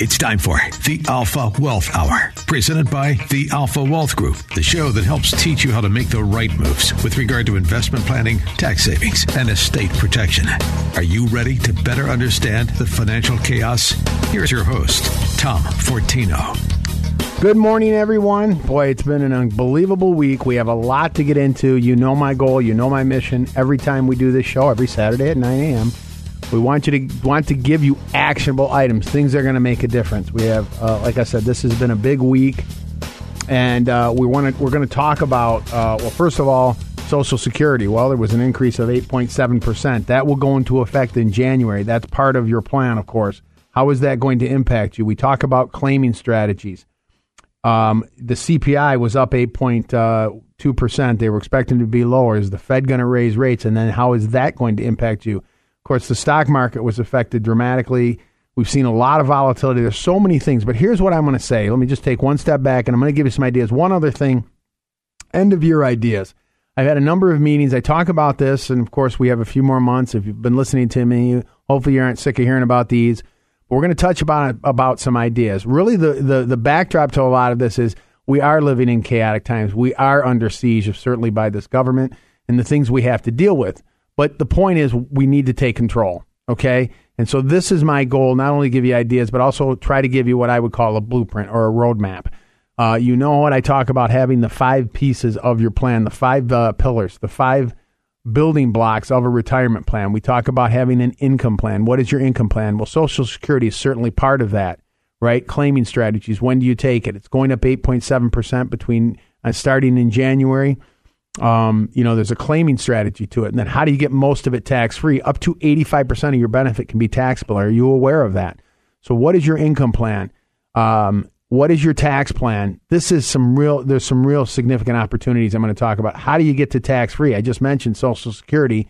It's time for the Alpha Wealth Hour, presented by the Alpha Wealth Group, the show that helps teach you how to make the right moves with regard to investment planning, tax savings, and estate protection. Are you ready to better understand the financial chaos? Here's your host, Tom Fortino. Good morning, everyone. Boy, it's been an unbelievable week. We have a lot to get into. You know my goal, you know my mission. Every time we do this show, every Saturday at 9 a.m., we want you to want to give you actionable items, things that are going to make a difference. We have, uh, like I said, this has been a big week, and uh, we want to we're going to talk about. Uh, well, first of all, Social Security. Well, there was an increase of 8.7 percent. That will go into effect in January. That's part of your plan, of course. How is that going to impact you? We talk about claiming strategies. Um, the CPI was up 8.2 percent. They were expecting to be lower. Is the Fed going to raise rates? And then how is that going to impact you? Course, the stock market was affected dramatically. We've seen a lot of volatility. There's so many things, but here's what I'm going to say. Let me just take one step back and I'm going to give you some ideas. One other thing end of year ideas. I've had a number of meetings. I talk about this, and of course, we have a few more months. If you've been listening to me, hopefully you aren't sick of hearing about these. We're going to touch about about some ideas. Really, the, the the backdrop to a lot of this is we are living in chaotic times. We are under siege, certainly by this government, and the things we have to deal with. But the point is, we need to take control. Okay. And so this is my goal not only give you ideas, but also try to give you what I would call a blueprint or a roadmap. Uh, you know what I talk about having the five pieces of your plan, the five uh, pillars, the five building blocks of a retirement plan. We talk about having an income plan. What is your income plan? Well, Social Security is certainly part of that, right? Claiming strategies. When do you take it? It's going up 8.7% between uh, starting in January um, you know, there's a claiming strategy to it. And then how do you get most of it tax free? Up to 85% of your benefit can be taxable. Are you aware of that? So, what is your income plan? Um, what is your tax plan? This is some real, there's some real significant opportunities I'm going to talk about. How do you get to tax free? I just mentioned Social Security.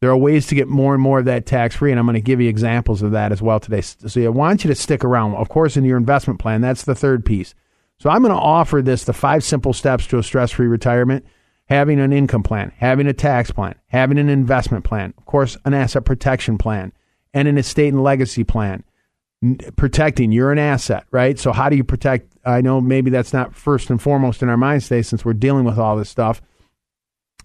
There are ways to get more and more of that tax free, and I'm going to give you examples of that as well today. So, I want you to stick around. Of course, in your investment plan, that's the third piece. So, I'm going to offer this the five simple steps to a stress free retirement having an income plan, having a tax plan, having an investment plan, of course, an asset protection plan, and an estate and legacy plan. protecting, you're an asset, right? So, how do you protect? I know maybe that's not first and foremost in our mind today since we're dealing with all this stuff.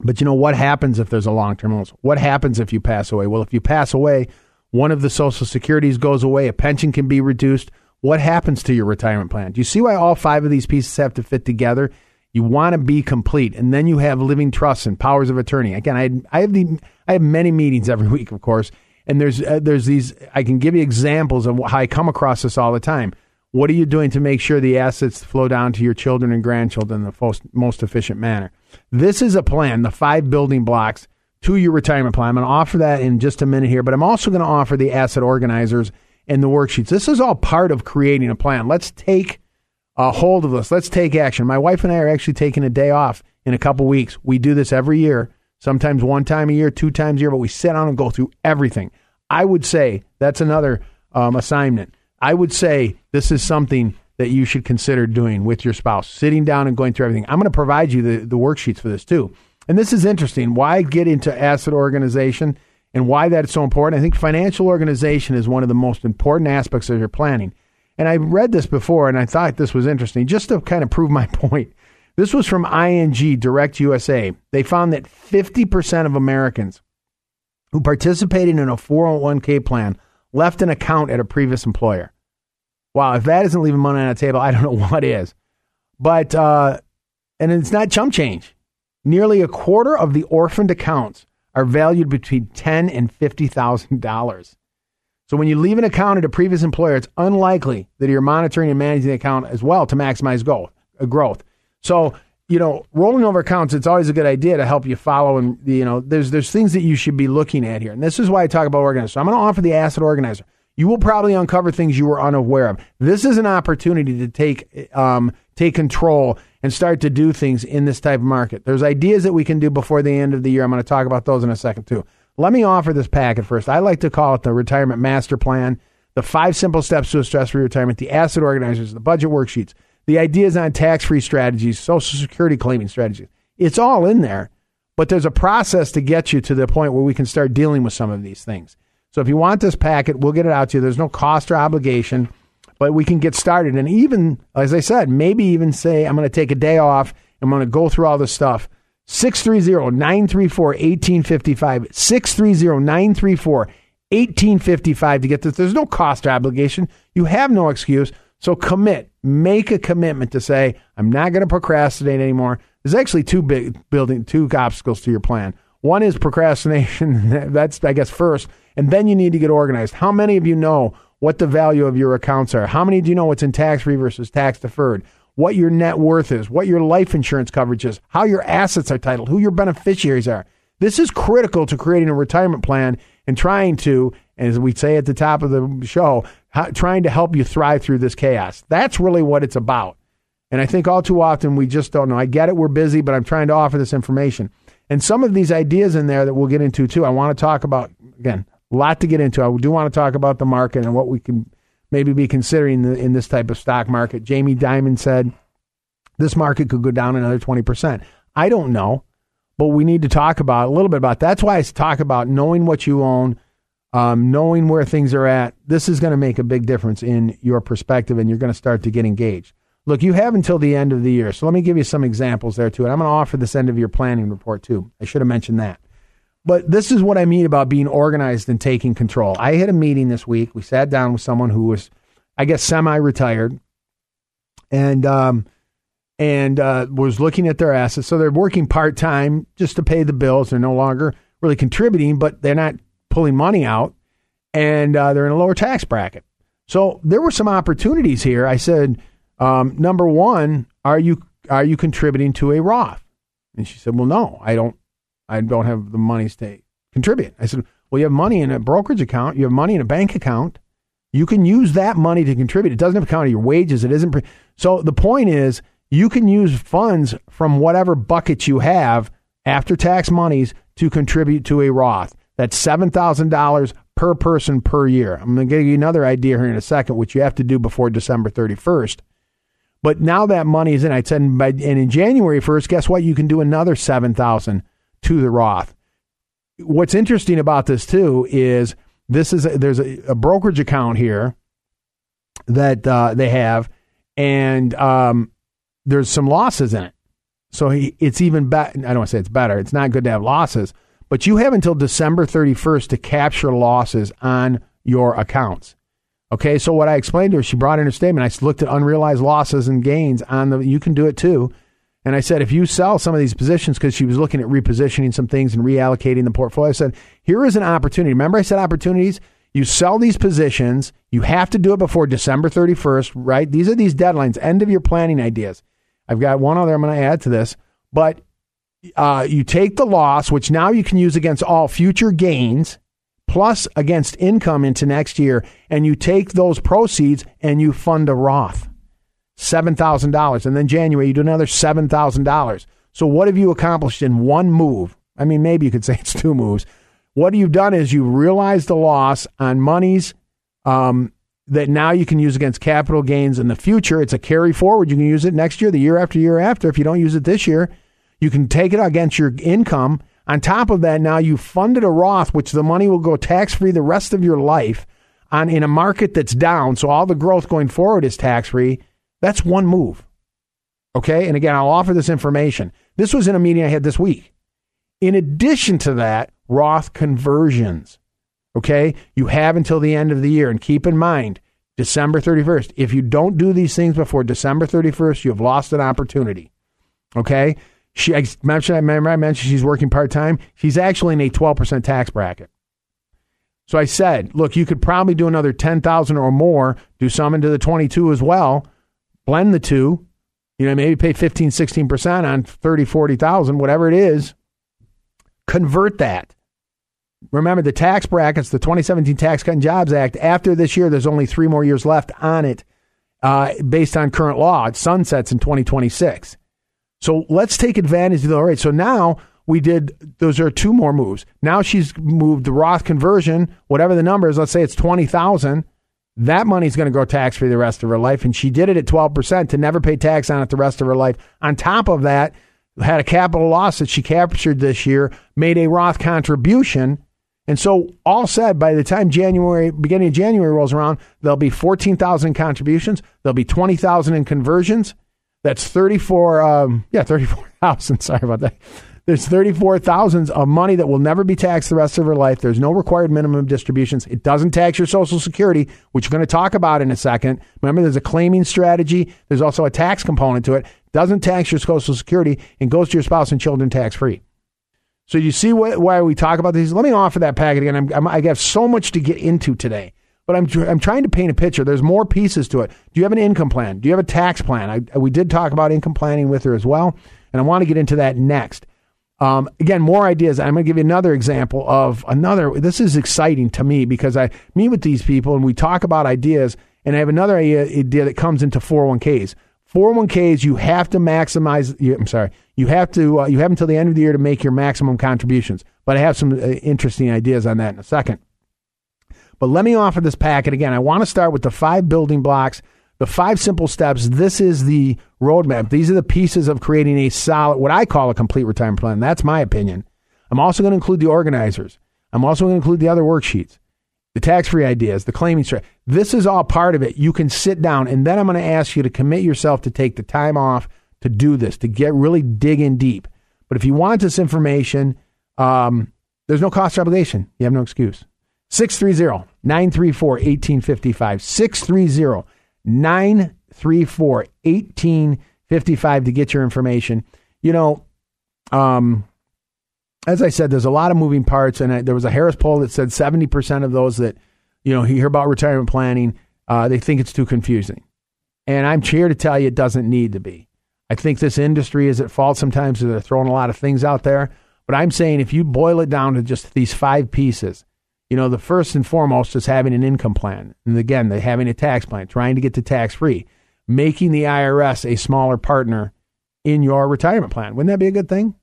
But you know, what happens if there's a long term illness? What happens if you pass away? Well, if you pass away, one of the social securities goes away, a pension can be reduced. What happens to your retirement plan? Do you see why all five of these pieces have to fit together? You want to be complete, and then you have living trusts and powers of attorney. Again, I I have the I have many meetings every week, of course, and there's uh, there's these. I can give you examples of how I come across this all the time. What are you doing to make sure the assets flow down to your children and grandchildren in the most, most efficient manner? This is a plan, the five building blocks to your retirement plan. I'm going to offer that in just a minute here, but I'm also going to offer the asset organizers and the worksheets. This is all part of creating a plan. Let's take a hold of this. Let's take action. My wife and I are actually taking a day off in a couple weeks. We do this every year, sometimes one time a year, two times a year, but we sit down and go through everything. I would say that's another um, assignment. I would say this is something that you should consider doing with your spouse, sitting down and going through everything. I'm going to provide you the, the worksheets for this too. And this is interesting. Why get into asset organization and why that's so important? I think financial organization is one of the most important aspects of your planning. And I read this before and I thought this was interesting just to kind of prove my point. This was from ING Direct USA. They found that 50% of Americans who participated in a 401k plan left an account at a previous employer. Wow, if that isn't leaving money on the table, I don't know what is. But, uh, and it's not chump change. Nearly a quarter of the orphaned accounts are valued between ten and fifty thousand dollars. So when you leave an account at a previous employer, it's unlikely that you're monitoring and managing the account as well to maximize goal, uh, growth. So you know, rolling over accounts, it's always a good idea to help you follow. And you know, there's there's things that you should be looking at here, and this is why I talk about organizer. So I'm going to offer the asset organizer. you will probably uncover things you were unaware of. This is an opportunity to take um, take control and start to do things in this type of market. There's ideas that we can do before the end of the year. I'm going to talk about those in a second too. Let me offer this packet first. I like to call it the retirement master plan, the five simple steps to a stress-free retirement, the asset organizers, the budget worksheets, the ideas on tax-free strategies, social security claiming strategies. It's all in there, but there's a process to get you to the point where we can start dealing with some of these things. So if you want this packet, we'll get it out to you. There's no cost or obligation, but we can get started. And even, as I said, maybe even say, I'm going to take a day off. I'm going to go through all this stuff. 630 934 1855. 630 934 1855 to get this. There's no cost or obligation. You have no excuse. So commit. Make a commitment to say, I'm not going to procrastinate anymore. There's actually two big building, two obstacles to your plan. One is procrastination. That's, I guess, first. And then you need to get organized. How many of you know what the value of your accounts are? How many do you know what's in tax free versus tax deferred? What your net worth is, what your life insurance coverage is, how your assets are titled, who your beneficiaries are. This is critical to creating a retirement plan and trying to, as we say at the top of the show, trying to help you thrive through this chaos. That's really what it's about. And I think all too often we just don't know. I get it, we're busy, but I'm trying to offer this information. And some of these ideas in there that we'll get into too, I want to talk about, again, a lot to get into. I do want to talk about the market and what we can maybe be considering in this type of stock market. Jamie Dimon said this market could go down another 20%. I don't know, but we need to talk about a little bit about that's why I talk about knowing what you own, um, knowing where things are at. This is going to make a big difference in your perspective and you're going to start to get engaged. Look, you have until the end of the year. So let me give you some examples there too. And I'm going to offer this end of your planning report too. I should have mentioned that. But this is what I mean about being organized and taking control. I had a meeting this week. We sat down with someone who was, I guess, semi-retired, and um, and uh, was looking at their assets. So they're working part time just to pay the bills. They're no longer really contributing, but they're not pulling money out, and uh, they're in a lower tax bracket. So there were some opportunities here. I said, um, number one, are you are you contributing to a Roth? And she said, well, no, I don't I don't have the money to contribute. I said, well, you have money in a brokerage account, you have money in a bank account. You can use that money to contribute. It doesn't have to count your wages. It isn't. Pre- so the point is, you can use funds from whatever bucket you have after tax monies to contribute to a Roth. That's seven thousand dollars per person per year. I'm going to give you another idea here in a second, which you have to do before December 31st. But now that money is in, I said, and in January 1st, guess what? You can do another seven thousand to the Roth. What's interesting about this too is this is a, there's a, a, brokerage account here that uh, they have, and um, there's some losses in it. So he, it's even better. I don't want to say it's better. It's not good to have losses, but you have until December 31st to capture losses on your accounts. Okay, so what I explained to her, she brought in her statement. I looked at unrealized losses and gains on the. You can do it too. And I said, if you sell some of these positions, because she was looking at repositioning some things and reallocating the portfolio, I said, here is an opportunity. Remember, I said opportunities? You sell these positions. You have to do it before December 31st, right? These are these deadlines, end of your planning ideas. I've got one other I'm going to add to this, but uh, you take the loss, which now you can use against all future gains, plus against income into next year, and you take those proceeds and you fund a Roth. $7,000. And then January, you do another $7,000. So what have you accomplished in one move? I mean, maybe you could say it's two moves. What you've done is you realized the loss on monies um, that now you can use against capital gains in the future. It's a carry forward. You can use it next year, the year after year after. If you don't use it this year, you can take it against your income. On top of that, now you funded a Roth, which the money will go tax free the rest of your life on in a market that's down. So all the growth going forward is tax free. That's one move. Okay. And again, I'll offer this information. This was in a meeting I had this week. In addition to that, Roth conversions. Okay. You have until the end of the year. And keep in mind, December 31st. If you don't do these things before December 31st, you have lost an opportunity. Okay. She I mentioned, I remember I mentioned she's working part time. She's actually in a 12% tax bracket. So I said, look, you could probably do another 10,000 or more, do some into the 22 as well blend the two, you know, maybe pay 15, 16% on 30, 40,000, whatever it is, convert that. Remember the tax brackets, the 2017 Tax Cut and Jobs Act. After this year, there's only three more years left on it, uh, based on current law. It sunsets in 2026. So let's take advantage of the. All right. So now we did. Those are two more moves. Now she's moved the Roth conversion, whatever the number is. Let's say it's twenty thousand. That money's going to go tax free the rest of her life, and she did it at twelve percent to never pay tax on it the rest of her life. On top of that, had a capital loss that she captured this year, made a Roth contribution and so, all said, by the time January, beginning of January rolls around, there'll be 14,000 contributions. There'll be 20,000 in conversions. That's 34, um, yeah, 34,000. Sorry about that. There's 34,000 of money that will never be taxed the rest of her life. There's no required minimum distributions. It doesn't tax your Social Security, which we're going to talk about in a second. Remember, there's a claiming strategy. There's also a tax component to it. Doesn't tax your Social Security and goes to your spouse and children tax free. So you see what, why we talk about these. Let me offer that packet again. I'm, I'm, i have so much to get into today, but I'm I'm trying to paint a picture. There's more pieces to it. Do you have an income plan? Do you have a tax plan? I, we did talk about income planning with her as well, and I want to get into that next. Um, again, more ideas. I'm going to give you another example of another. This is exciting to me because I meet with these people and we talk about ideas, and I have another idea that comes into 401ks. 401ks, you have to maximize. I'm sorry, you have to. Uh, you have until the end of the year to make your maximum contributions. But I have some uh, interesting ideas on that in a second. But let me offer this packet again. I want to start with the five building blocks, the five simple steps. This is the roadmap. These are the pieces of creating a solid, what I call a complete retirement plan. That's my opinion. I'm also going to include the organizers. I'm also going to include the other worksheets the tax free ideas, the claiming strategy. This is all part of it. You can sit down, and then I'm going to ask you to commit yourself to take the time off to do this, to get really dig in deep. But if you want this information, um, there's no cost or obligation. You have no excuse. 630 934 1855. 630 934 1855 to get your information. You know, um, as I said, there's a lot of moving parts, and I, there was a Harris poll that said 70% of those that you know hear about retirement planning, uh, they think it's too confusing. And I'm here to tell you it doesn't need to be. I think this industry is at fault sometimes they're throwing a lot of things out there. But I'm saying if you boil it down to just these five pieces, you know, the first and foremost is having an income plan. And again, the having a tax plan, trying to get to tax free, making the IRS a smaller partner in your retirement plan. Wouldn't that be a good thing?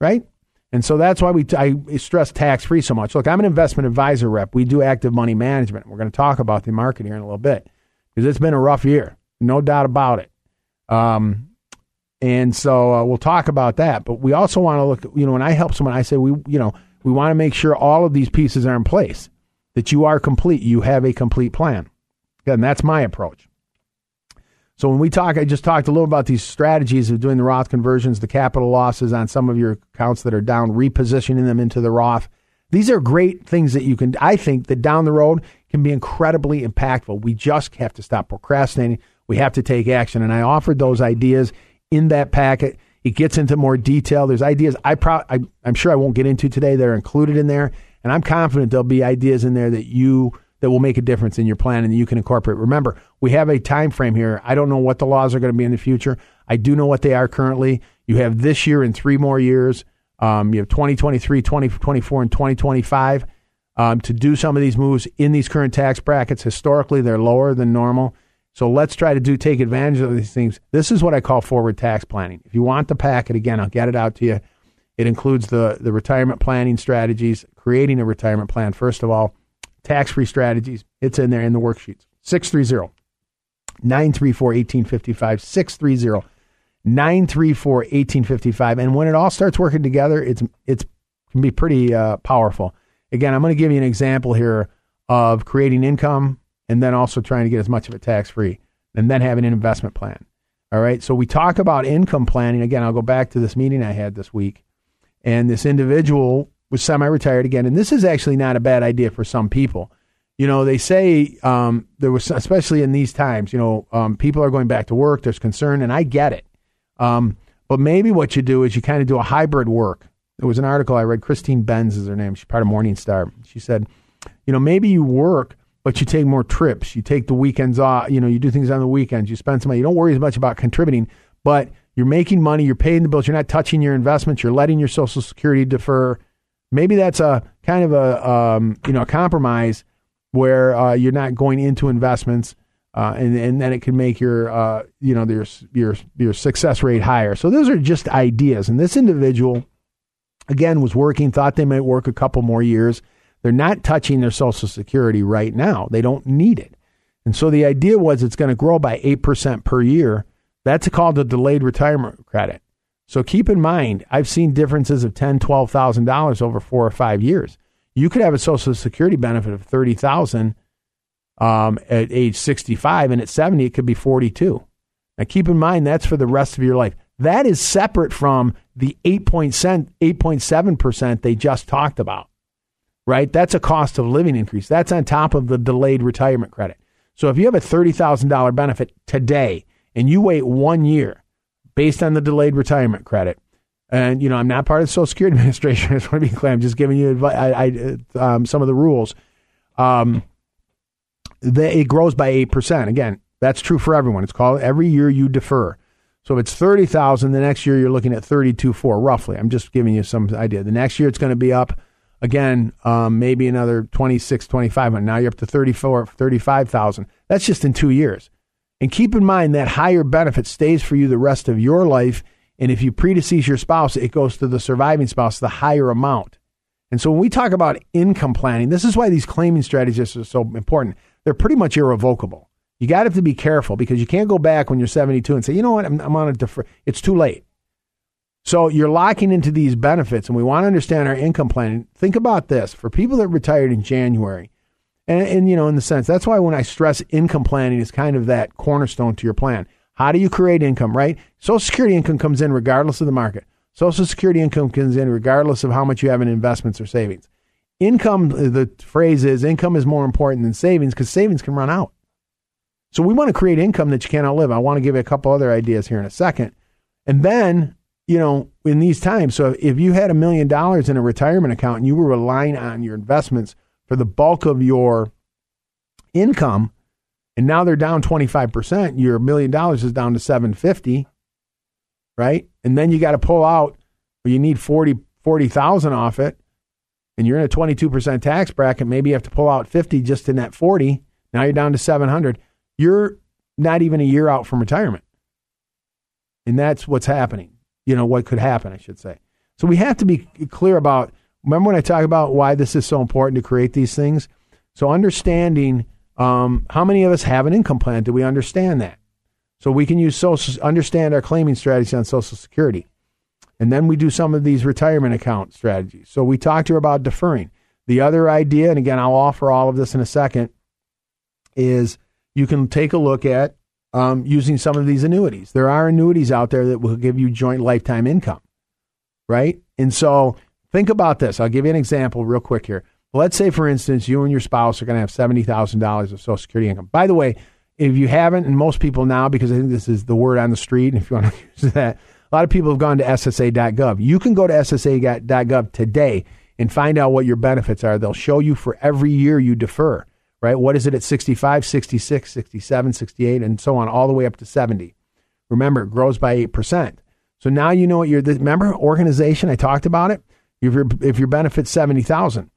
Right? And so that's why we t- I stress tax free so much. Look, I'm an investment advisor rep. We do active money management. We're going to talk about the market here in a little bit because it's been a rough year, no doubt about it. Um, and so uh, we'll talk about that. But we also want to look. You know, when I help someone, I say we, you know, we want to make sure all of these pieces are in place, that you are complete. You have a complete plan. And that's my approach. So when we talk, I just talked a little about these strategies of doing the Roth conversions, the capital losses on some of your accounts that are down, repositioning them into the Roth. These are great things that you can, I think, that down the road can be incredibly impactful. We just have to stop procrastinating. We have to take action. And I offered those ideas in that packet. It gets into more detail. There's ideas I, pro- I I'm sure I won't get into today. They're included in there, and I'm confident there'll be ideas in there that you that will make a difference in your plan and that you can incorporate. Remember, we have a time frame here. I don't know what the laws are going to be in the future. I do know what they are currently. You have this year and three more years. Um, you have 2023, 2024, and 2025 um, to do some of these moves in these current tax brackets. Historically, they're lower than normal. So let's try to do take advantage of these things. This is what I call forward tax planning. If you want the packet, again, I'll get it out to you. It includes the, the retirement planning strategies, creating a retirement plan, first of all, tax free strategies. It's in there in the worksheets. 630 934 1855. 630 934 1855. And when it all starts working together, it's, it's can be pretty uh, powerful. Again, I'm going to give you an example here of creating income and then also trying to get as much of it tax free and then having an investment plan. All right. So we talk about income planning. Again, I'll go back to this meeting I had this week. And this individual was semi retired again. And this is actually not a bad idea for some people. You know, they say um, there was, especially in these times, you know, um, people are going back to work. There's concern, and I get it. Um, but maybe what you do is you kind of do a hybrid work. There was an article I read. Christine Benz is her name. She's part of Morningstar. She said, you know, maybe you work, but you take more trips. You take the weekends off. You know, you do things on the weekends. You spend some money. You don't worry as much about contributing, but you're making money. You're paying the bills. You're not touching your investments. You're letting your Social Security defer Maybe that's a kind of a um, you know a compromise where uh, you're not going into investments, uh, and and then it can make your uh, you know your your your success rate higher. So those are just ideas. And this individual, again, was working, thought they might work a couple more years. They're not touching their Social Security right now. They don't need it. And so the idea was it's going to grow by 8% per year. That's called a delayed retirement credit. So keep in mind, I've seen differences of ten, twelve thousand dollars over four or five years. You could have a Social Security benefit of thirty thousand um, at age sixty-five, and at seventy, it could be forty-two. Now, keep in mind that's for the rest of your life. That is separate from the 8.7 percent they just talked about. Right? That's a cost of living increase. That's on top of the delayed retirement credit. So if you have a thirty thousand dollar benefit today and you wait one year based on the delayed retirement credit. And you know, I'm not part of the Social Security Administration. I just want to be clear. I'm just giving you advice, I, I, um, some of the rules. Um, the, it grows by eight percent. Again, that's true for everyone. It's called every year you defer. So if it's thirty thousand, the next year you're looking at thirty-two four roughly. I'm just giving you some idea. The next year it's going to be up again, um, maybe another 26, 25. Now you're up to 34, 35,000. That's just in two years. And keep in mind that higher benefit stays for you the rest of your life. And if you predecease your spouse, it goes to the surviving spouse, the higher amount. And so when we talk about income planning, this is why these claiming strategies are so important. They're pretty much irrevocable. You got to to be careful because you can't go back when you're 72 and say, you know what, I'm, I'm on a defer. It's too late. So you're locking into these benefits, and we want to understand our income planning. Think about this for people that retired in January and, and, you know, in the sense, that's why when I stress income planning is kind of that cornerstone to your plan. How do you create income, right? Social Security income comes in regardless of the market. Social Security income comes in regardless of how much you have in investments or savings. Income, the phrase is income is more important than savings because savings can run out. So we want to create income that you can't outlive. I want to give you a couple other ideas here in a second. And then, you know, in these times, so if you had a million dollars in a retirement account and you were relying on your investments for the bulk of your income and now they're down 25%, your million dollars is down to 750, right? And then you got to pull out or you need 40 40,000 off it and you're in a 22% tax bracket, maybe you have to pull out 50 just in that 40. Now you're down to 700. You're not even a year out from retirement. And that's what's happening. You know, what could happen, I should say. So we have to be clear about remember when I talk about why this is so important to create these things? So understanding um, how many of us have an income plan? Do we understand that? So we can use social, understand our claiming strategy on Social Security. And then we do some of these retirement account strategies. So we talked to her about deferring. The other idea, and again, I'll offer all of this in a second, is you can take a look at um, using some of these annuities. There are annuities out there that will give you joint lifetime income, right? And so Think about this. I'll give you an example real quick here. Let's say, for instance, you and your spouse are going to have $70,000 of Social Security income. By the way, if you haven't, and most people now, because I think this is the word on the street, and if you want to use that, a lot of people have gone to SSA.gov. You can go to SSA.gov today and find out what your benefits are. They'll show you for every year you defer, right? What is it at 65, 66, 67, 68, and so on, all the way up to 70. Remember, it grows by 8%. So now you know what your, remember organization, I talked about it? if your if your benefit's seventy thousand.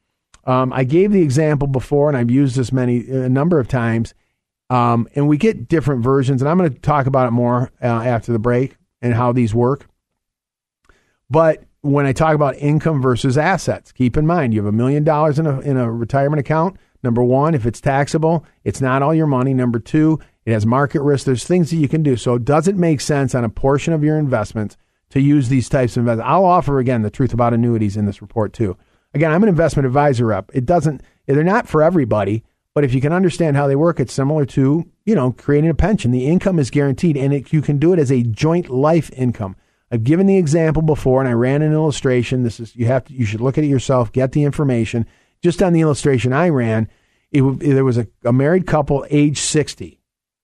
Um, I gave the example before, and I've used this many a number of times. Um, and we get different versions, and I'm going to talk about it more uh, after the break and how these work. But when I talk about income versus assets, keep in mind you have a million dollars in a in a retirement account. Number one, if it's taxable, it's not all your money. Number two, it has market risk. There's things that you can do. So, it does it make sense on a portion of your investments to use these types of investments. I'll offer again the truth about annuities in this report too. Again, I'm an investment advisor rep. It doesn't they're not for everybody, but if you can understand how they work, it's similar to, you know, creating a pension. The income is guaranteed and it, you can do it as a joint life income. I've given the example before and I ran an illustration. This is you have to you should look at it yourself, get the information. Just on the illustration I ran, it, there was a, a married couple age 60,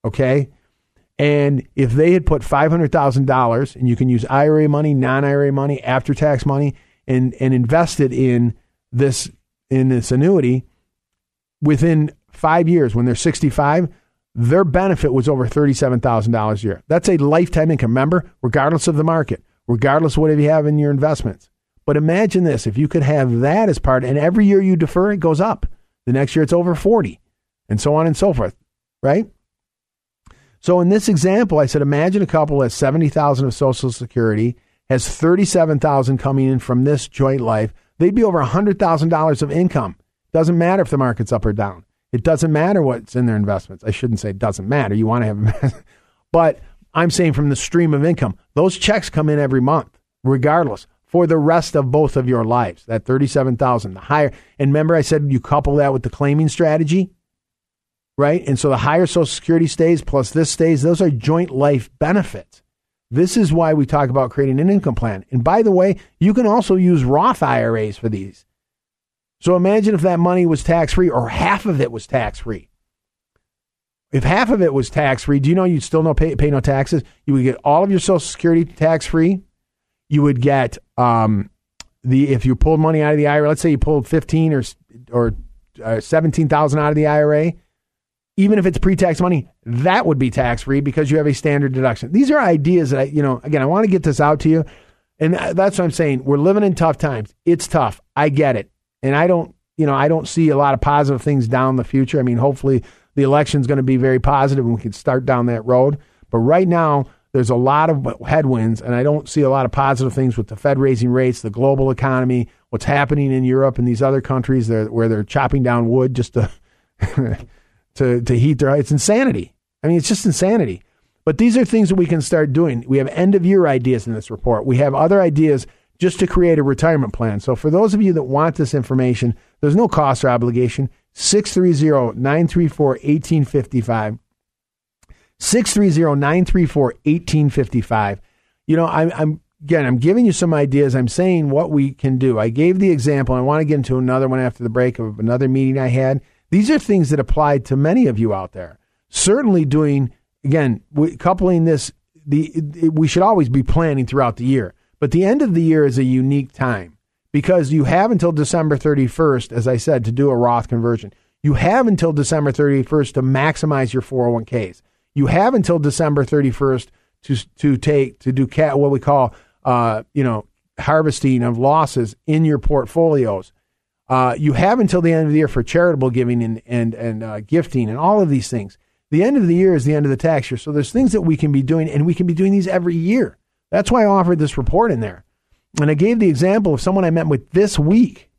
okay? And if they had put $500,000 and you can use IRA money, non-IRA money, after tax money and and invested in this in this annuity within 5 years when they're 65, their benefit was over $37,000 a year. That's a lifetime income, remember, regardless of the market, regardless of what you have in your investments. But imagine this if you could have that as part, and every year you defer, it goes up. The next year it's over 40, and so on and so forth, right? So in this example, I said, imagine a couple has 70,000 of Social Security, has 37,000 coming in from this joint life. They'd be over $100,000 of income. Doesn't matter if the market's up or down. It doesn't matter what's in their investments. I shouldn't say it doesn't matter. You want to have, but I'm saying from the stream of income, those checks come in every month, regardless, for the rest of both of your lives. That 37,000, the higher. And remember, I said you couple that with the claiming strategy, right? And so the higher Social Security stays plus this stays, those are joint life benefits. This is why we talk about creating an income plan. And by the way, you can also use Roth IRAs for these. So imagine if that money was tax free or half of it was tax free. If half of it was tax free, do you know you'd still no pay, pay no taxes? You would get all of your Social Security tax free. You would get um, the if you pulled money out of the IRA. Let's say you pulled fifteen or or uh, seventeen thousand out of the IRA. Even if it's pre-tax money, that would be tax free because you have a standard deduction. These are ideas that I, you know, again, I want to get this out to you, and that's what I'm saying. We're living in tough times. It's tough. I get it and I don't, you know, I don't see a lot of positive things down the future. I mean, hopefully the election is going to be very positive and we can start down that road. But right now, there's a lot of headwinds, and I don't see a lot of positive things with the Fed raising rates, the global economy, what's happening in Europe and these other countries where they're chopping down wood just to to to heat their. It's insanity. I mean, it's just insanity. But these are things that we can start doing. We have end of year ideas in this report. We have other ideas just to create a retirement plan. So for those of you that want this information, there's no cost or obligation. 630-934-1855. 630-934-1855. You know, I'm, I'm again, I'm giving you some ideas. I'm saying what we can do. I gave the example. I want to get into another one after the break of another meeting I had. These are things that apply to many of you out there. Certainly doing again, coupling this the we should always be planning throughout the year. But the end of the year is a unique time because you have until December 31st, as I said, to do a Roth conversion. You have until December 31st to maximize your 401ks. You have until December 31st to to take to do cat what we call uh, you know harvesting of losses in your portfolios. Uh, you have until the end of the year for charitable giving and and and uh, gifting and all of these things. The end of the year is the end of the tax year, so there's things that we can be doing, and we can be doing these every year. That's why I offered this report in there. And I gave the example of someone I met with this week.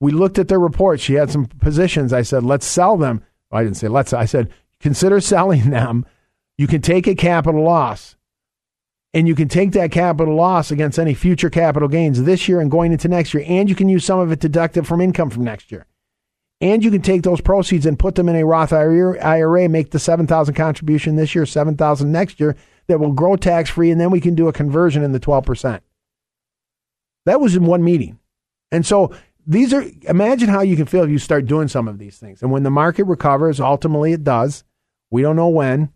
We looked at their report. She had some positions. I said, let's sell them. I didn't say let's. I said, consider selling them. You can take a capital loss. And you can take that capital loss against any future capital gains this year and going into next year. And you can use some of it deducted from income from next year. And you can take those proceeds and put them in a Roth IRA, make the 7,000 contribution this year, 7,000 next year, that will grow tax free, and then we can do a conversion in the 12%. That was in one meeting. And so these are, imagine how you can feel if you start doing some of these things. And when the market recovers, ultimately it does. We don't know when.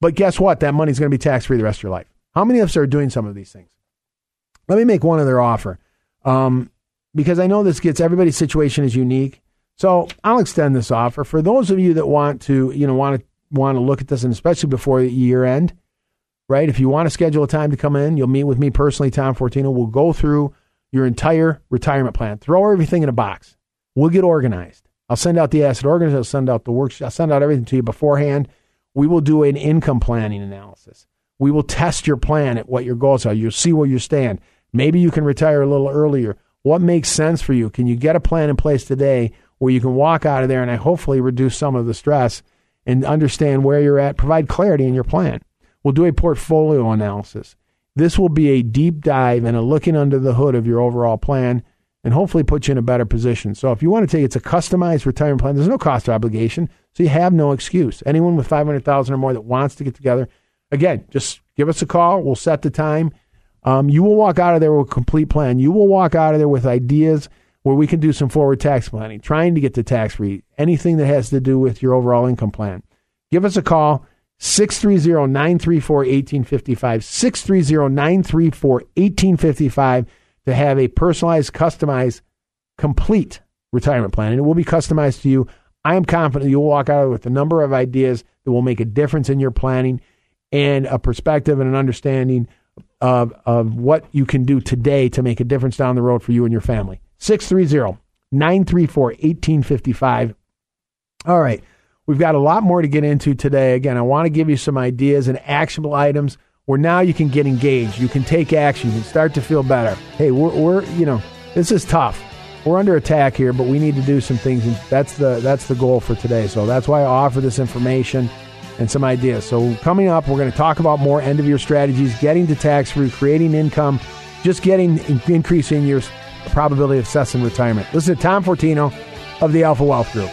But guess what? That money's going to be tax free the rest of your life. How many of us are doing some of these things? Let me make one other offer. Um, because I know this gets everybody's situation is unique. So I'll extend this offer for those of you that want to, you know, want to want to look at this, and especially before the year end, right? If you want to schedule a time to come in, you'll meet with me personally, Tom Fortino. We'll go through your entire retirement plan, throw everything in a box. We'll get organized. I'll send out the asset organizer. I'll send out the worksheet. I'll send out everything to you beforehand. We will do an income planning analysis. We will test your plan at what your goals are. You'll see where you stand. Maybe you can retire a little earlier. What makes sense for you? Can you get a plan in place today where you can walk out of there and I hopefully reduce some of the stress and understand where you're at, provide clarity in your plan. We'll do a portfolio analysis. This will be a deep dive and a looking under the hood of your overall plan and hopefully put you in a better position. So if you want to take it's a customized retirement plan, there's no cost or obligation, so you have no excuse. Anyone with 500,000 or more that wants to get together, again, just give us a call, we'll set the time. Um, you will walk out of there with a complete plan. You will walk out of there with ideas where we can do some forward tax planning, trying to get to tax free, anything that has to do with your overall income plan. Give us a call, 630 934 1855, 630 934 1855 to have a personalized, customized, complete retirement plan. And it will be customized to you. I am confident you'll walk out with a number of ideas that will make a difference in your planning and a perspective and an understanding of, of what you can do today to make a difference down the road for you and your family. 630 934 1855. All right. We've got a lot more to get into today. Again, I want to give you some ideas and actionable items where now you can get engaged. You can take action. You can start to feel better. Hey, we're, we're you know, this is tough. We're under attack here, but we need to do some things. And that's the that's the goal for today. So that's why I offer this information and some ideas. So coming up, we're going to talk about more end of year strategies, getting to tax free, creating income, just getting increasing your probability of success in retirement. Listen to Tom Fortino of the Alpha Wealth Group.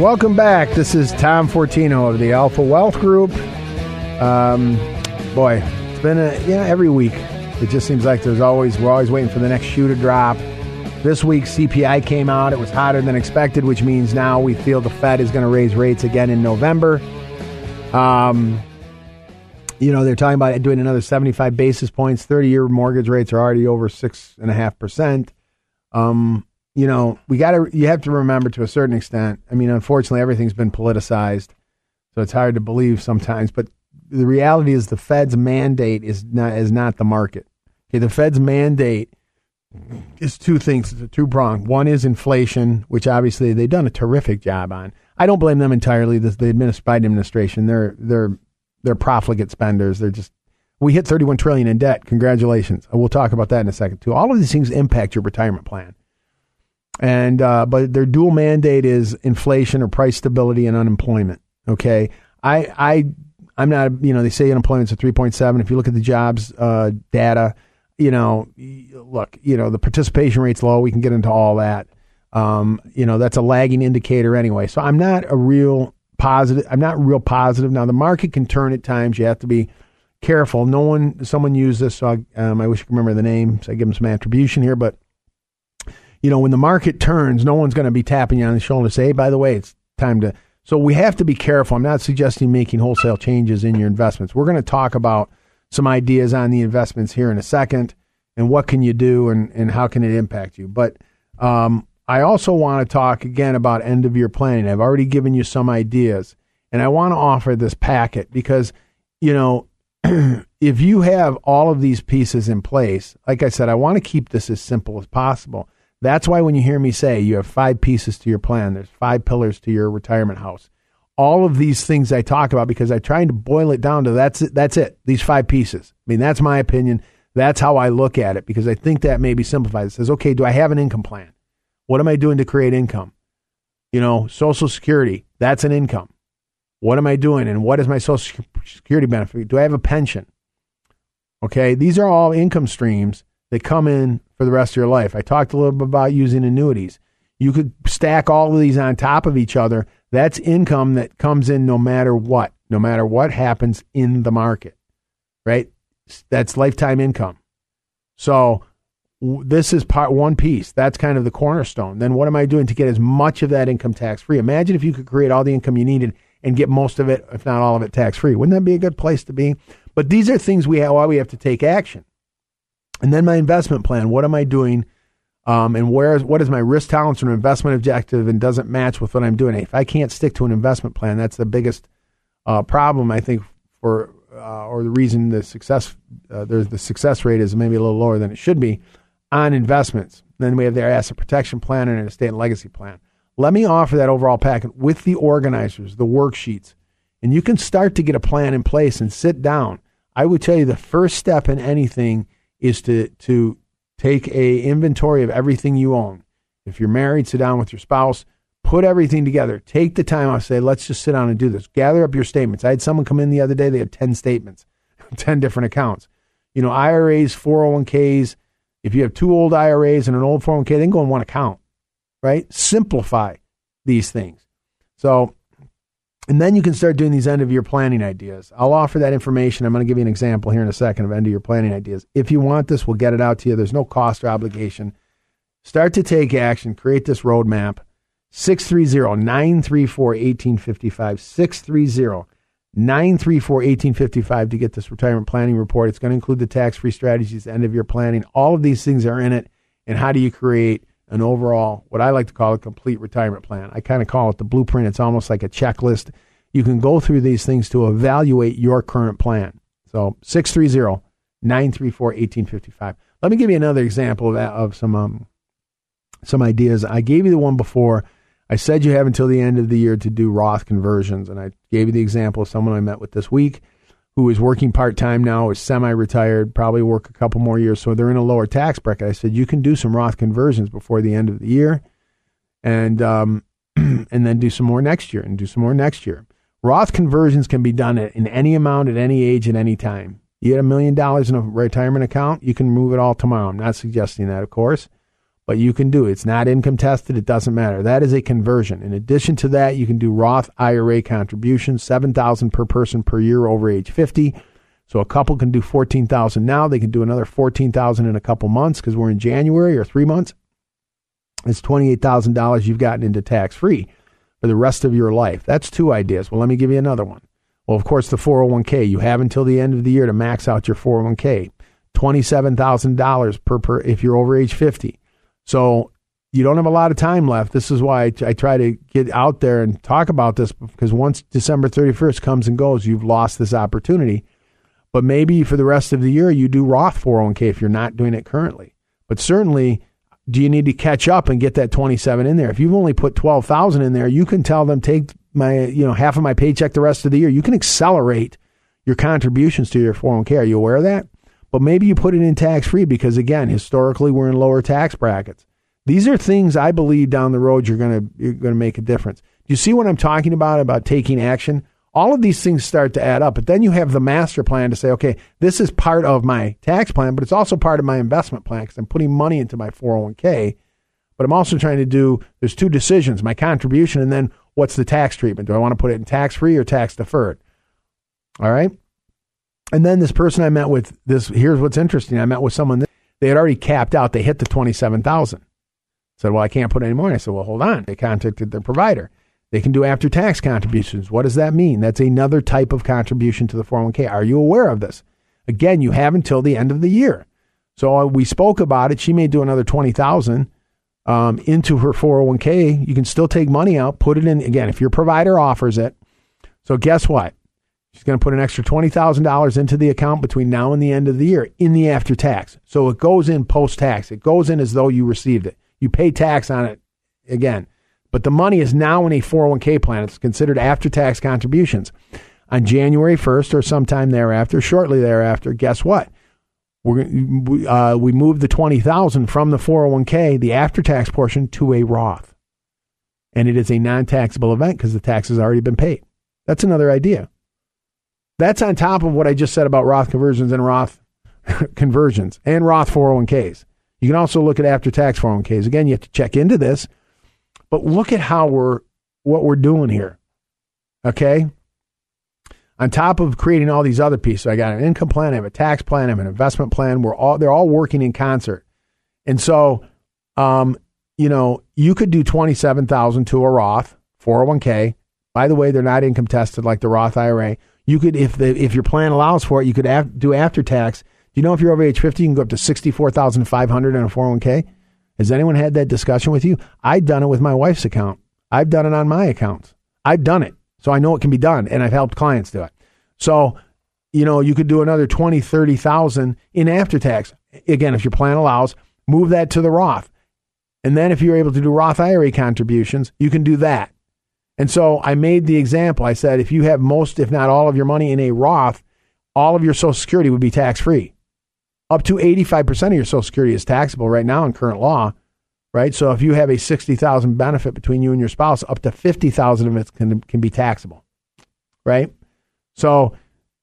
Welcome back. This is Tom Fortino of the Alpha Wealth Group. Um, boy, it's been a yeah every week. It just seems like there's always we're always waiting for the next shoe to drop. This week CPI came out. It was hotter than expected, which means now we feel the Fed is going to raise rates again in November. Um, you know they're talking about doing another 75 basis points. 30 year mortgage rates are already over six and a half percent. Um, you know, we got to, you have to remember to a certain extent. I mean, unfortunately, everything's been politicized, so it's hard to believe sometimes. But the reality is, the Fed's mandate is not is not the market. Okay, the Fed's mandate is two things. It's two prong. One is inflation, which obviously they've done a terrific job on. I don't blame them entirely. The, the Biden administration, they're they're they're profligate spenders. They're just we hit 31 trillion in debt. Congratulations. We'll talk about that in a second too. All of these things impact your retirement plan. And uh, but their dual mandate is inflation or price stability and unemployment. Okay, I I I'm not you know they say unemployment's at three point seven. If you look at the jobs uh, data, you know look you know the participation rate's low. We can get into all that. Um, you know that's a lagging indicator anyway. So I'm not a real positive. I'm not real positive. Now the market can turn at times. You have to be careful. No one, someone used this. So I, um, I wish I could remember the name. So I give them some attribution here, but you know, when the market turns, no one's going to be tapping you on the shoulder say, hey, by the way, it's time to. So we have to be careful. I'm not suggesting making wholesale changes in your investments. We're going to talk about some ideas on the investments here in a second and what can you do and, and how can it impact you. But um, I also want to talk again about end of year planning. I've already given you some ideas and I want to offer this packet because, you know, if you have all of these pieces in place, like I said, I want to keep this as simple as possible. That's why when you hear me say you have five pieces to your plan, there's five pillars to your retirement house. All of these things I talk about because I'm trying to boil it down to that's it, that's it. These five pieces. I mean, that's my opinion. That's how I look at it because I think that maybe simplifies. It says, okay, do I have an income plan? What am I doing to create income? You know, Social Security, that's an income. What am I doing? And what is my Social Security benefit? Do I have a pension? Okay, these are all income streams that come in for the rest of your life. I talked a little bit about using annuities. You could stack all of these on top of each other. That's income that comes in no matter what, no matter what happens in the market, right? That's lifetime income. So this is part one piece. That's kind of the cornerstone. Then what am I doing to get as much of that income tax free? Imagine if you could create all the income you needed and get most of it, if not all of it, tax free. Wouldn't that be a good place to be? But these are things we have, why we have to take action. And then my investment plan. What am I doing? Um, and where is what is my risk tolerance and investment objective and doesn't match with what I'm doing? If I can't stick to an investment plan, that's the biggest uh, problem I think for uh, or the reason the success uh, there's the success rate is maybe a little lower than it should be on investments. Then we have their asset protection plan and an estate and legacy plan. Let me offer that overall packet with the organizers, the worksheets, and you can start to get a plan in place and sit down. I would tell you the first step in anything is to to take a inventory of everything you own. If you're married, sit down with your spouse, put everything together. Take the time off. Say, let's just sit down and do this. Gather up your statements. I had someone come in the other day. They had ten statements, ten different accounts. You know, IRAs, 401ks. If you have two old IRAs and an old 401k, then go in one account. Right? Simplify these things. So and then you can start doing these end of year planning ideas. I'll offer that information. I'm going to give you an example here in a second of end of year planning ideas. If you want this, we'll get it out to you. There's no cost or obligation. Start to take action, create this roadmap. 630 934 1855. 630 934 1855 to get this retirement planning report. It's going to include the tax free strategies, end of year planning. All of these things are in it. And how do you create an overall, what I like to call a complete retirement plan? I kind of call it the blueprint. It's almost like a checklist. You can go through these things to evaluate your current plan. So 630 934 1855. Let me give you another example of, of some um, some ideas. I gave you the one before. I said you have until the end of the year to do Roth conversions, and I gave you the example of someone I met with this week who is working part time now, is semi retired, probably work a couple more years, so they're in a lower tax bracket. I said you can do some Roth conversions before the end of the year, and um, and then do some more next year, and do some more next year. Roth conversions can be done in any amount, at any age, at any time. You had a million dollars in a retirement account, you can move it all tomorrow. I'm not suggesting that, of course but you can do it. It's not income tested. It doesn't matter. That is a conversion. In addition to that, you can do Roth IRA contributions, 7000 per person per year over age 50. So a couple can do 14,000 now. They can do another 14,000 in a couple months because we're in January or 3 months. It's $28,000 you've gotten into tax free for the rest of your life. That's two ideas. Well, let me give you another one. Well, of course, the 401k. You have until the end of the year to max out your 401k. $27,000 per, per if you're over age 50. So you don't have a lot of time left. This is why I, I try to get out there and talk about this because once December 31st comes and goes, you've lost this opportunity. But maybe for the rest of the year, you do Roth 401k if you're not doing it currently. But certainly, do you need to catch up and get that 27 in there? If you've only put 12,000 in there, you can tell them take my, you know, half of my paycheck the rest of the year. You can accelerate your contributions to your 401k. Are you aware of that? But maybe you put it in tax free because again, historically we're in lower tax brackets. These are things I believe down the road you're going to you're going to make a difference. Do you see what I'm talking about about taking action? All of these things start to add up, but then you have the master plan to say, okay, this is part of my tax plan, but it's also part of my investment plan because I'm putting money into my 401k. But I'm also trying to do there's two decisions, my contribution and then what's the tax treatment? Do I want to put it in tax free or tax deferred? All right? And then this person I met with, this here's what's interesting. I met with someone they had already capped out. They hit the twenty seven thousand. Said, well, I can't put any more. And I said, well, hold on. They contacted their provider. They can do after tax contributions. What does that mean? That's another type of contribution to the 401k. Are you aware of this? Again, you have until the end of the year. So uh, we spoke about it. She may do another 20,000 um, into her 401k. You can still take money out, put it in again if your provider offers it. So guess what? She's going to put an extra $20,000 into the account between now and the end of the year in the after tax. So it goes in post tax. It goes in as though you received it. You pay tax on it again. But the money is now in a 401k plan. It's considered after tax contributions. On January 1st or sometime thereafter, shortly thereafter, guess what? We, uh, we moved the 20000 from the 401k, the after tax portion, to a Roth. And it is a non taxable event because the tax has already been paid. That's another idea. That's on top of what I just said about Roth conversions and Roth conversions and Roth 401ks. You can also look at after tax 401ks. Again, you have to check into this, but look at how we're what we're doing here. Okay? On top of creating all these other pieces, I got an income plan, I have a tax plan, I have an investment plan. We're all they're all working in concert. And so um, you know, you could do 27,000 to a Roth 401k. By the way, they're not income tested like the Roth IRA. You could, if the if your plan allows for it, you could af- do after tax. Do you know if you're over age 50, you can go up to 64,500 in a 401k? Has anyone had that discussion with you? I've done it with my wife's account. I've done it on my accounts. I've done it. So I know it can be done and I've helped clients do it. So, you know, you could do another 20, 30,000 in after tax. Again, if your plan allows, move that to the Roth. And then if you're able to do Roth IRA contributions, you can do that. And so I made the example. I said, if you have most, if not all of your money in a Roth, all of your Social Security would be tax free. Up to 85% of your Social Security is taxable right now in current law, right? So if you have a 60,000 benefit between you and your spouse, up to 50,000 of it can, can be taxable, right? So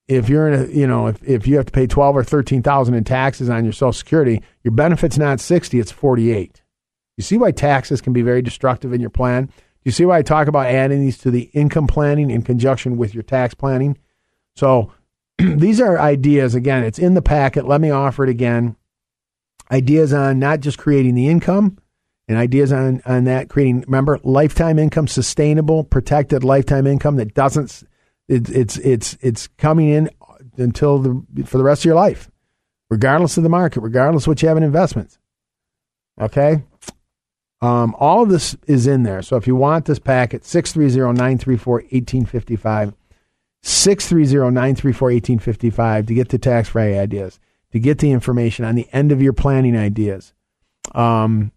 if you're in a, you know, if, if you have to pay 12 or 13,000 in taxes on your Social Security, your benefit's not 60, it's 48. You see why taxes can be very destructive in your plan? You see why I talk about adding these to the income planning in conjunction with your tax planning? So these are ideas. Again, it's in the packet. Let me offer it again. Ideas on not just creating the income and ideas on, on that creating, remember, lifetime income, sustainable, protected lifetime income that doesn't It, it's it's it's coming in until the for the rest of your life, regardless of the market, regardless of what you have in investments. Okay. Um, all of this is in there. So if you want this packet, 630-934-1855, 630-934-1855 to get the tax-free ideas, to get the information on the end of your planning ideas. Um,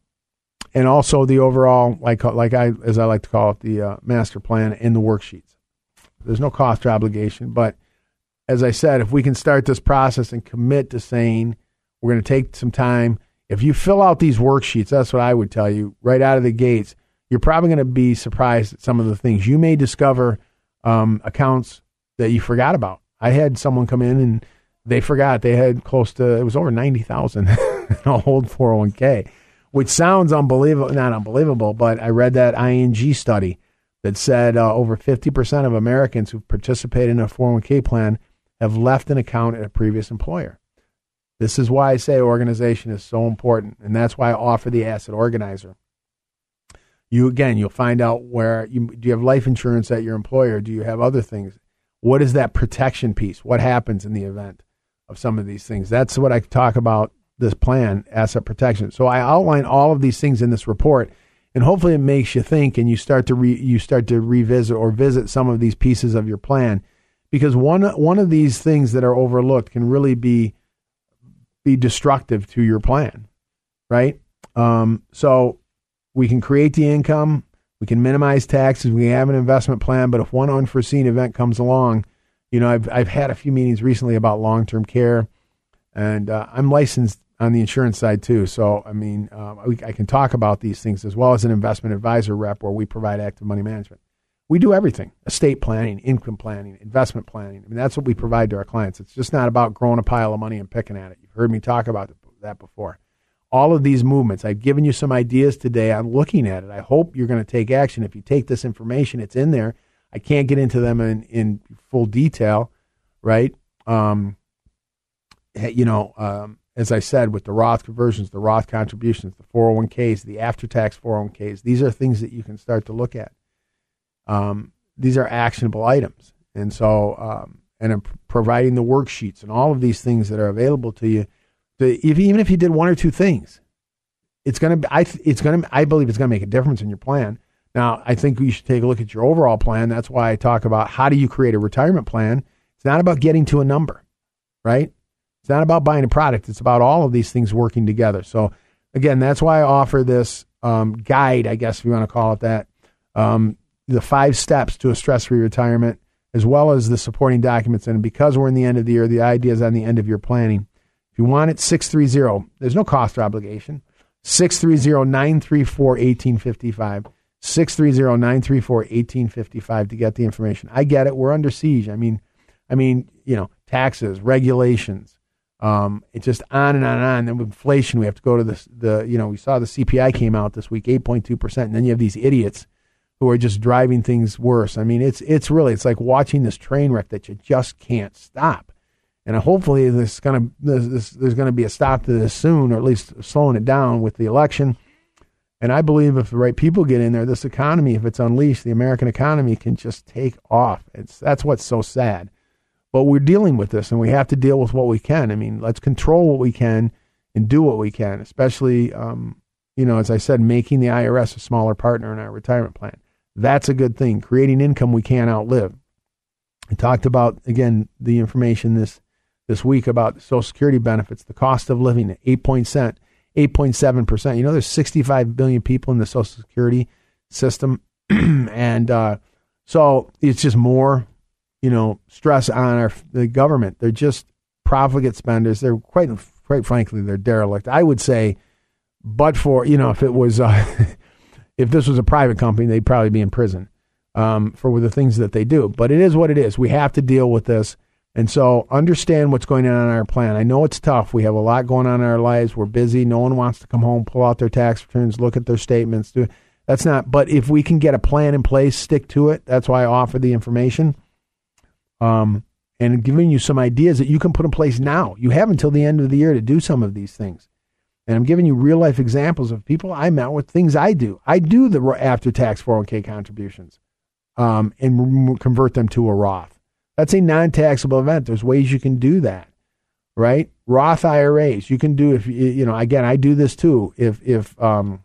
and also the overall, like like I as I like to call it, the uh, master plan and the worksheets. There's no cost or obligation, but as I said, if we can start this process and commit to saying we're going to take some time, if you fill out these worksheets, that's what I would tell you right out of the gates. You're probably going to be surprised at some of the things you may discover um, accounts that you forgot about. I had someone come in and they forgot they had close to it was over ninety thousand in a old 401k which sounds unbelievable, not unbelievable, but I read that ING study that said uh, over 50% of Americans who participate in a 401k plan have left an account at a previous employer. This is why I say organization is so important, and that's why I offer the asset organizer. You again, you'll find out where you do you have life insurance at your employer? Do you have other things? What is that protection piece? What happens in the event of some of these things? That's what I talk about this plan, asset protection. So I outline all of these things in this report, and hopefully it makes you think, and you start to re, you start to revisit or visit some of these pieces of your plan, because one one of these things that are overlooked can really be be destructive to your plan, right? Um, so we can create the income, we can minimize taxes, we have an investment plan, but if one unforeseen event comes along, you know, I've I've had a few meetings recently about long term care, and uh, I'm licensed on the insurance side too. So, I mean, uh, I can talk about these things as well as an investment advisor rep where we provide active money management. We do everything estate planning, income planning, investment planning. I mean, that's what we provide to our clients. It's just not about growing a pile of money and picking at it. You've heard me talk about that before. All of these movements, I've given you some ideas today. I'm looking at it. I hope you're going to take action. If you take this information, it's in there. I can't get into them in, in full detail, right? Um, you know, um, as I said, with the Roth conversions, the Roth contributions, the 401ks, the after tax 401ks, these are things that you can start to look at. Um, these are actionable items. And so, um, and providing the worksheets and all of these things that are available to you, if, even if you did one or two things, it's going to, I, it's going to, I believe it's going to make a difference in your plan. Now, I think you should take a look at your overall plan. That's why I talk about how do you create a retirement plan. It's not about getting to a number, right? It's not about buying a product. It's about all of these things working together. So again, that's why I offer this um, guide, I guess if you want to call it that, um, the five steps to a stress-free retirement, as well as the supporting documents. And because we're in the end of the year, the idea is on the end of your planning. If you want it, 630, there's no cost or obligation. 630-934-1855. 630-934-1855 to get the information. I get it. We're under siege. I mean, I mean, you know, taxes, regulations, um, it's just on and on and on. Then with inflation, we have to go to the the you know we saw the CPI came out this week, eight point two percent, and then you have these idiots who are just driving things worse. I mean, it's it's really it's like watching this train wreck that you just can't stop. And hopefully, this gonna this, this, there's going to be a stop to this soon, or at least slowing it down with the election. And I believe if the right people get in there, this economy, if it's unleashed, the American economy can just take off. It's that's what's so sad. But we're dealing with this, and we have to deal with what we can. I mean, let's control what we can and do what we can, especially, um, you know, as I said, making the IRS a smaller partner in our retirement plan. That's a good thing. Creating income we can't outlive. I talked about again the information this this week about Social Security benefits, the cost of living, eight point cent, eight point seven percent. You know, there's 65 billion people in the Social Security system, and uh, so it's just more you know, stress on our the government. They're just profligate spenders. They're quite quite frankly, they're derelict. I would say, but for you know, if it was uh, if this was a private company, they'd probably be in prison um, for the things that they do. But it is what it is. We have to deal with this. And so understand what's going on in our plan. I know it's tough. We have a lot going on in our lives. We're busy. No one wants to come home, pull out their tax returns, look at their statements. Do that's not. But if we can get a plan in place, stick to it. That's why I offer the information um, and giving you some ideas that you can put in place now. You have until the end of the year to do some of these things. And I'm giving you real life examples of people I met with things I do. I do the after tax 401k contributions um, and convert them to a Roth. That's a non taxable event. There's ways you can do that, right? Roth IRAs, you can do if you know. Again, I do this too. If if um,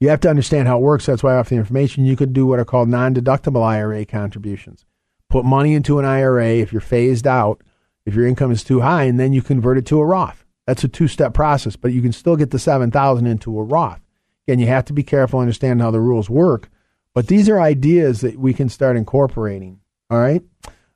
you have to understand how it works, that's why I offer the information. You could do what are called non deductible IRA contributions. Put money into an IRA if you're phased out, if your income is too high, and then you convert it to a Roth. That's a two step process, but you can still get the seven thousand into a Roth. Again, you have to be careful, understand how the rules work. But these are ideas that we can start incorporating. All right.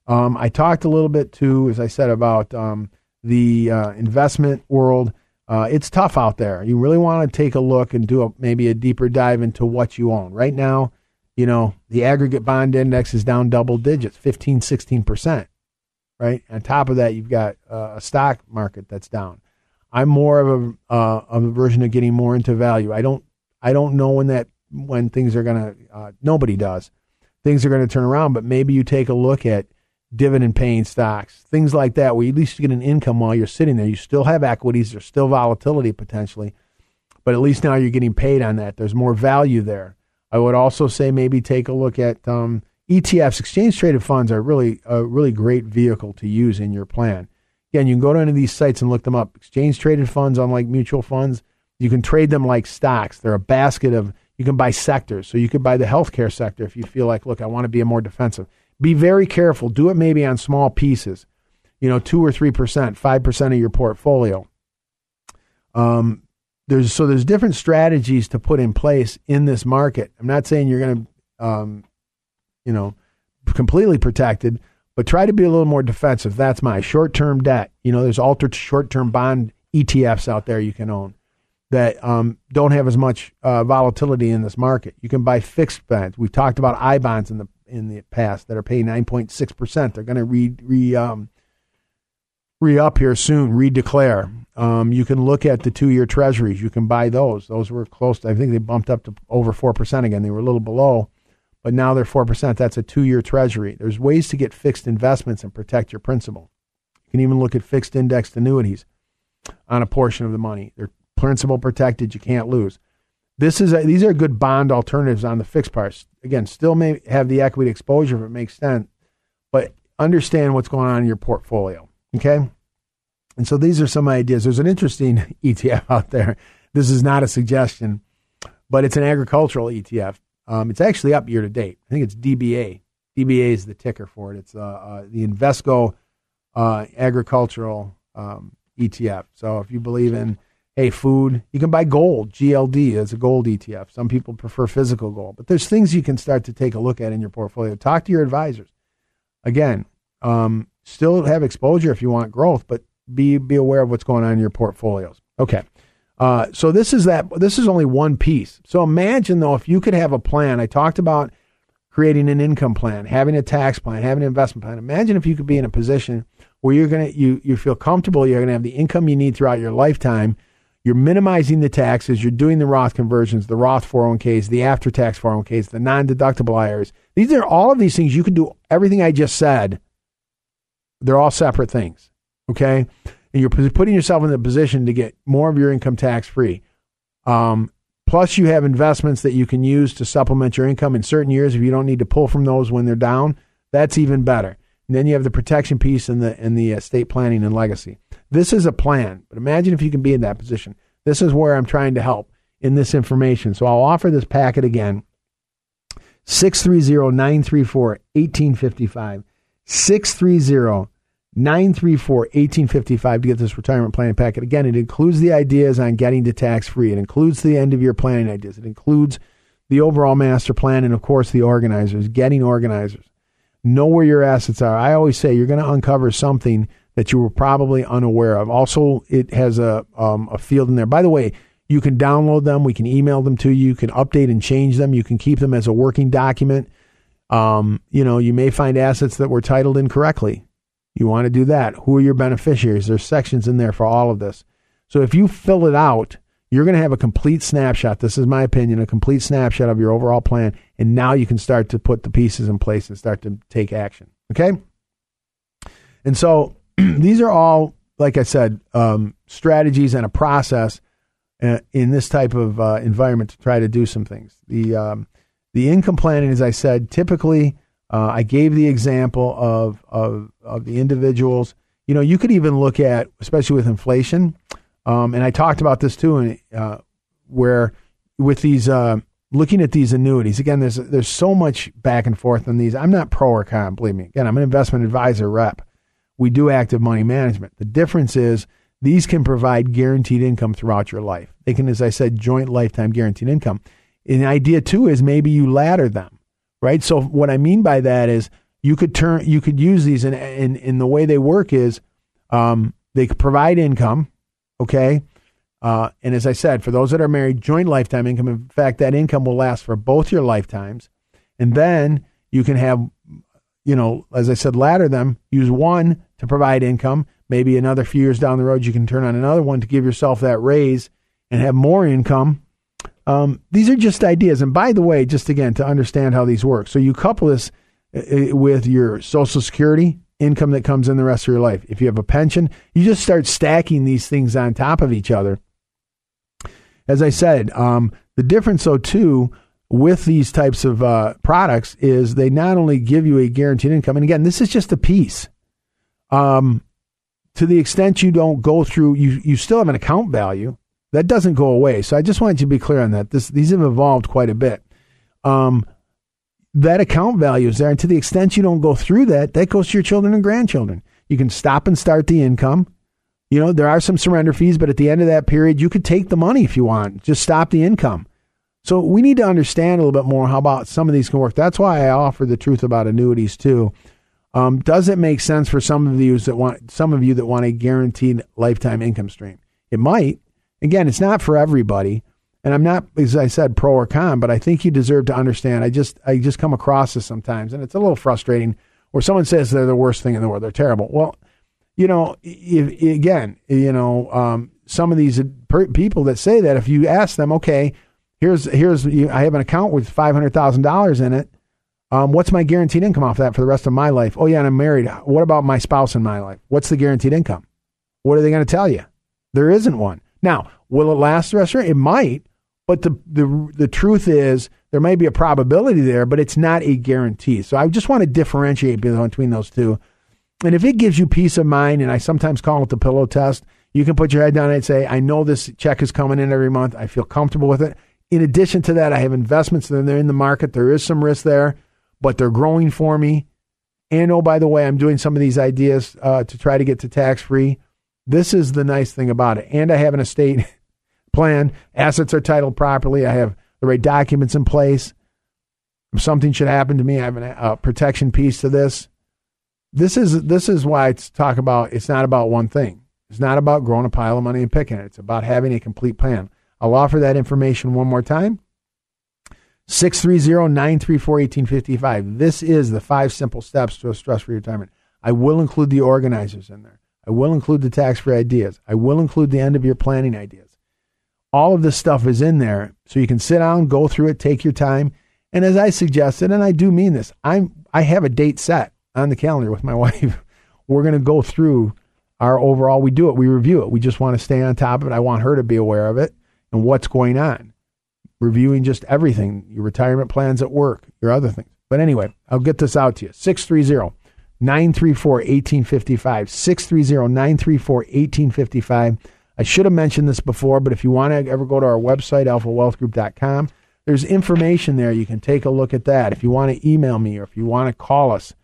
Um, I talked a little bit too, as I said, about um, the uh, investment world. Uh, it's tough out there. You really want to take a look and do a, maybe a deeper dive into what you own. Right now, you know, the aggregate bond index is down double digits, 15, 16%. Right. On top of that, you've got uh, a stock market that's down. I'm more of a, uh, of a version of getting more into value. I don't I don't know when that when things are to. Uh, nobody does. Things are going to turn around, but maybe you take a look at dividend paying stocks, things like that, where at least you get an income while you're sitting there. You still have equities. There's still volatility potentially, but at least now you're getting paid on that. There's more value there. I would also say maybe take a look at um, ETFs. Exchange traded funds are really a really great vehicle to use in your plan. Again, you can go to any of these sites and look them up. Exchange traded funds, unlike mutual funds, you can trade them like stocks. They're a basket of, you can buy sectors. So you could buy the healthcare sector if you feel like, look, I want to be a more defensive. Be very careful. Do it maybe on small pieces, you know, two or 3%, 5% of your portfolio. Um, there's, so there's different strategies to put in place in this market. I'm not saying you're going to, um, you know, completely protected, but try to be a little more defensive. That's my short term debt. You know, there's altered short term bond ETFs out there you can own that um, don't have as much uh, volatility in this market. You can buy fixed bonds. We've talked about I bonds in the in the past that are paying nine point six percent. They're going to re re um, re up here soon. Redeclare. Um, you can look at the two year treasuries. You can buy those. Those were close. To, I think they bumped up to over four percent again. They were a little below, but now they're four percent. That's a two year treasury. There's ways to get fixed investments and protect your principal. You can even look at fixed indexed annuities on a portion of the money. They're principal protected. You can't lose. This is a, these are good bond alternatives on the fixed parts. Again, still may have the equity exposure if it makes sense, but understand what's going on in your portfolio. Okay, and so these are some ideas. There's an interesting ETF out there. This is not a suggestion, but it's an agricultural ETF. Um, it's actually up year to date. I think it's DBA. DBA is the ticker for it. It's uh, uh, the Invesco uh, agricultural um, ETF. So if you believe in hey, food, you can buy gold, GLD as a gold ETF. Some people prefer physical gold, but there's things you can start to take a look at in your portfolio. Talk to your advisors. Again, um, still have exposure if you want growth, but be be aware of what's going on in your portfolios. Okay. Uh, so this is that. This is only one piece. So imagine though, if you could have a plan. I talked about creating an income plan, having a tax plan, having an investment plan. Imagine if you could be in a position where you're gonna you you feel comfortable. You're gonna have the income you need throughout your lifetime, you're minimizing the taxes. You're doing the Roth conversions, the Roth 401ks, the after tax 401ks, the non deductible IRAs. These are all of these things. You can do everything I just said. They're all separate things. Okay. And you're putting yourself in the position to get more of your income tax free. Um, plus, you have investments that you can use to supplement your income in certain years if you don't need to pull from those when they're down. That's even better. And then you have the protection piece and the and the estate planning and legacy. This is a plan, but imagine if you can be in that position. This is where I'm trying to help in this information. So I'll offer this packet again 630 934 1855. 630 934 1855 to get this retirement planning packet. Again, it includes the ideas on getting to tax free, it includes the end of year planning ideas, it includes the overall master plan, and of course, the organizers, getting organizers. Know where your assets are. I always say you're going to uncover something that you were probably unaware of. Also, it has a um, a field in there. By the way, you can download them. We can email them to you. You can update and change them. You can keep them as a working document. Um, you know, you may find assets that were titled incorrectly. You want to do that. Who are your beneficiaries? There's sections in there for all of this. So if you fill it out, you're going to have a complete snapshot. This is my opinion, a complete snapshot of your overall plan. And now you can start to put the pieces in place and start to take action. Okay? And so these are all, like I said, um, strategies and a process uh, in this type of uh, environment to try to do some things. The um, the income planning, as I said, typically Uh, I gave the example of, of of the individuals. You know, you could even look at, especially with inflation, um, and I talked about this too, and uh, where with these uh, looking at these annuities again, there's there's so much back and forth on these. I'm not pro or con, believe me. Again, I'm an investment advisor rep. We do active money management. The difference is these can provide guaranteed income throughout your life. They can, as I said, joint lifetime guaranteed income. And the idea too is maybe you ladder them, right? So what I mean by that is you could turn, you could use these, and in, in, in, the way they work is um, they provide income, okay. Uh, and as I said, for those that are married, joint lifetime income. In fact, that income will last for both your lifetimes, and then you can have, you know, as I said, ladder them. Use one to provide income. Maybe another few years down the road, you can turn on another one to give yourself that raise and have more income. Um, these are just ideas. And by the way, just again to understand how these work. So you couple this uh, uh, with your Social Security income that comes in the rest of your life. If you have a pension, you just start stacking these things on top of each other. As I said, um, the difference, though, too, with these types of uh, products is they not only give you a guaranteed income, and again, this is just a piece. Um, to the extent you don't go through, you you still have an account value that doesn't go away. So I just wanted to be clear on that. This these have evolved quite a bit. Um, that account value is there, and to the extent you don't go through that, that goes to your children and grandchildren. You can stop and start the income. You know there are some surrender fees, but at the end of that period, you could take the money if you want. Just stop the income. So we need to understand a little bit more how about some of these can work. That's why I offer the truth about annuities too. Um, does it make sense for some of you that want some of you that want a guaranteed lifetime income stream? It might. Again, it's not for everybody, and I'm not, as I said, pro or con, but I think you deserve to understand. I just I just come across this sometimes, and it's a little frustrating. Where someone says they're the worst thing in the world, they're terrible. Well, you know, if, again, you know, um, some of these people that say that, if you ask them, okay, here's here's I have an account with five hundred thousand dollars in it um, what's my guaranteed income off that for the rest of my life? Oh, yeah, and I'm married. What about my spouse in my life? What's the guaranteed income? What are they going to tell you? There isn't one. Now, will it last the rest of it? It might, but the, the, the truth is there may be a probability there, but it's not a guarantee. So I just want to differentiate between those two. And if it gives you peace of mind, and I sometimes call it the pillow test, you can put your head down and say, I know this check is coming in every month. I feel comfortable with it. In addition to that, I have investments that are in the market. There is some risk there but they're growing for me. And oh, by the way, I'm doing some of these ideas uh, to try to get to tax free. This is the nice thing about it. And I have an estate plan. Assets are titled properly. I have the right documents in place. If something should happen to me, I have a uh, protection piece to this. This is this is why it's talk about. It's not about one thing. It's not about growing a pile of money and picking it. It's about having a complete plan. I'll offer that information one more time. 630 934 1855. This is the five simple steps to a stress free retirement. I will include the organizers in there. I will include the tax free ideas. I will include the end of your planning ideas. All of this stuff is in there so you can sit down, go through it, take your time. And as I suggested, and I do mean this, I'm I have a date set on the calendar with my wife. We're going to go through our overall. We do it, we review it. We just want to stay on top of it. I want her to be aware of it and what's going on reviewing just everything, your retirement plans at work, your other things. But anyway, I'll get this out to you. 630 934 1855. 630 934 1855. I should have mentioned this before, but if you want to ever go to our website, alphawealthgroup.com, there's information there. You can take a look at that. If you want to email me or if you want to call us,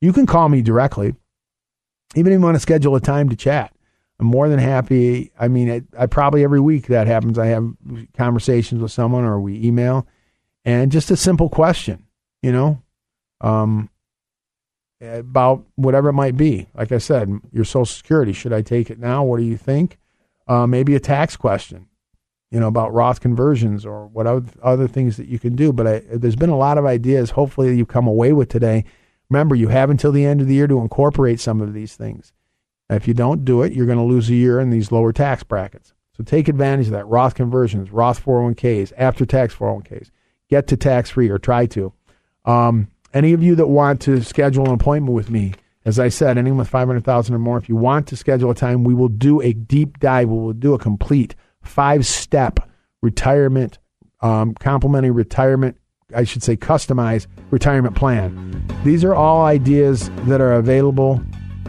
you can call me directly. Even if you want to schedule a time to chat. I'm more than happy. I mean, I probably every week that happens. I have conversations with someone or we email, and just a simple question, you know, um, about whatever it might be. Like I said, your Social Security. Should I take it now? What do you think? Uh, maybe a tax question, you know, about Roth conversions or what other things that you can do. But I, there's been a lot of ideas. Hopefully, you come away with today. Remember, you have until the end of the year to incorporate some of these things. If you don't do it, you're going to lose a year in these lower tax brackets. So take advantage of that. Roth conversions, Roth 401ks, after tax 401ks. Get to tax free or try to. Um, any of you that want to schedule an appointment with me, as I said, anyone with 500,000 or more, if you want to schedule a time, we will do a deep dive. We will do a complete five step retirement, um, complimentary retirement I should say, customized retirement plan. These are all ideas that are available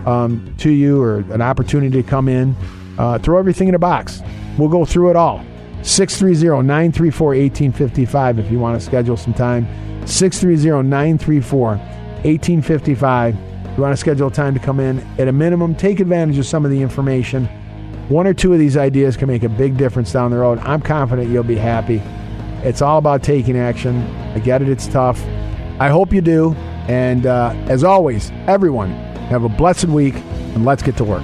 um, to you or an opportunity to come in. Uh, throw everything in a box. We'll go through it all. 630 934 1855 if you want to schedule some time. 630 934 1855. You want to schedule time to come in. At a minimum, take advantage of some of the information. One or two of these ideas can make a big difference down the road. I'm confident you'll be happy. It's all about taking action. I get it, it's tough. I hope you do. And uh, as always, everyone, have a blessed week and let's get to work.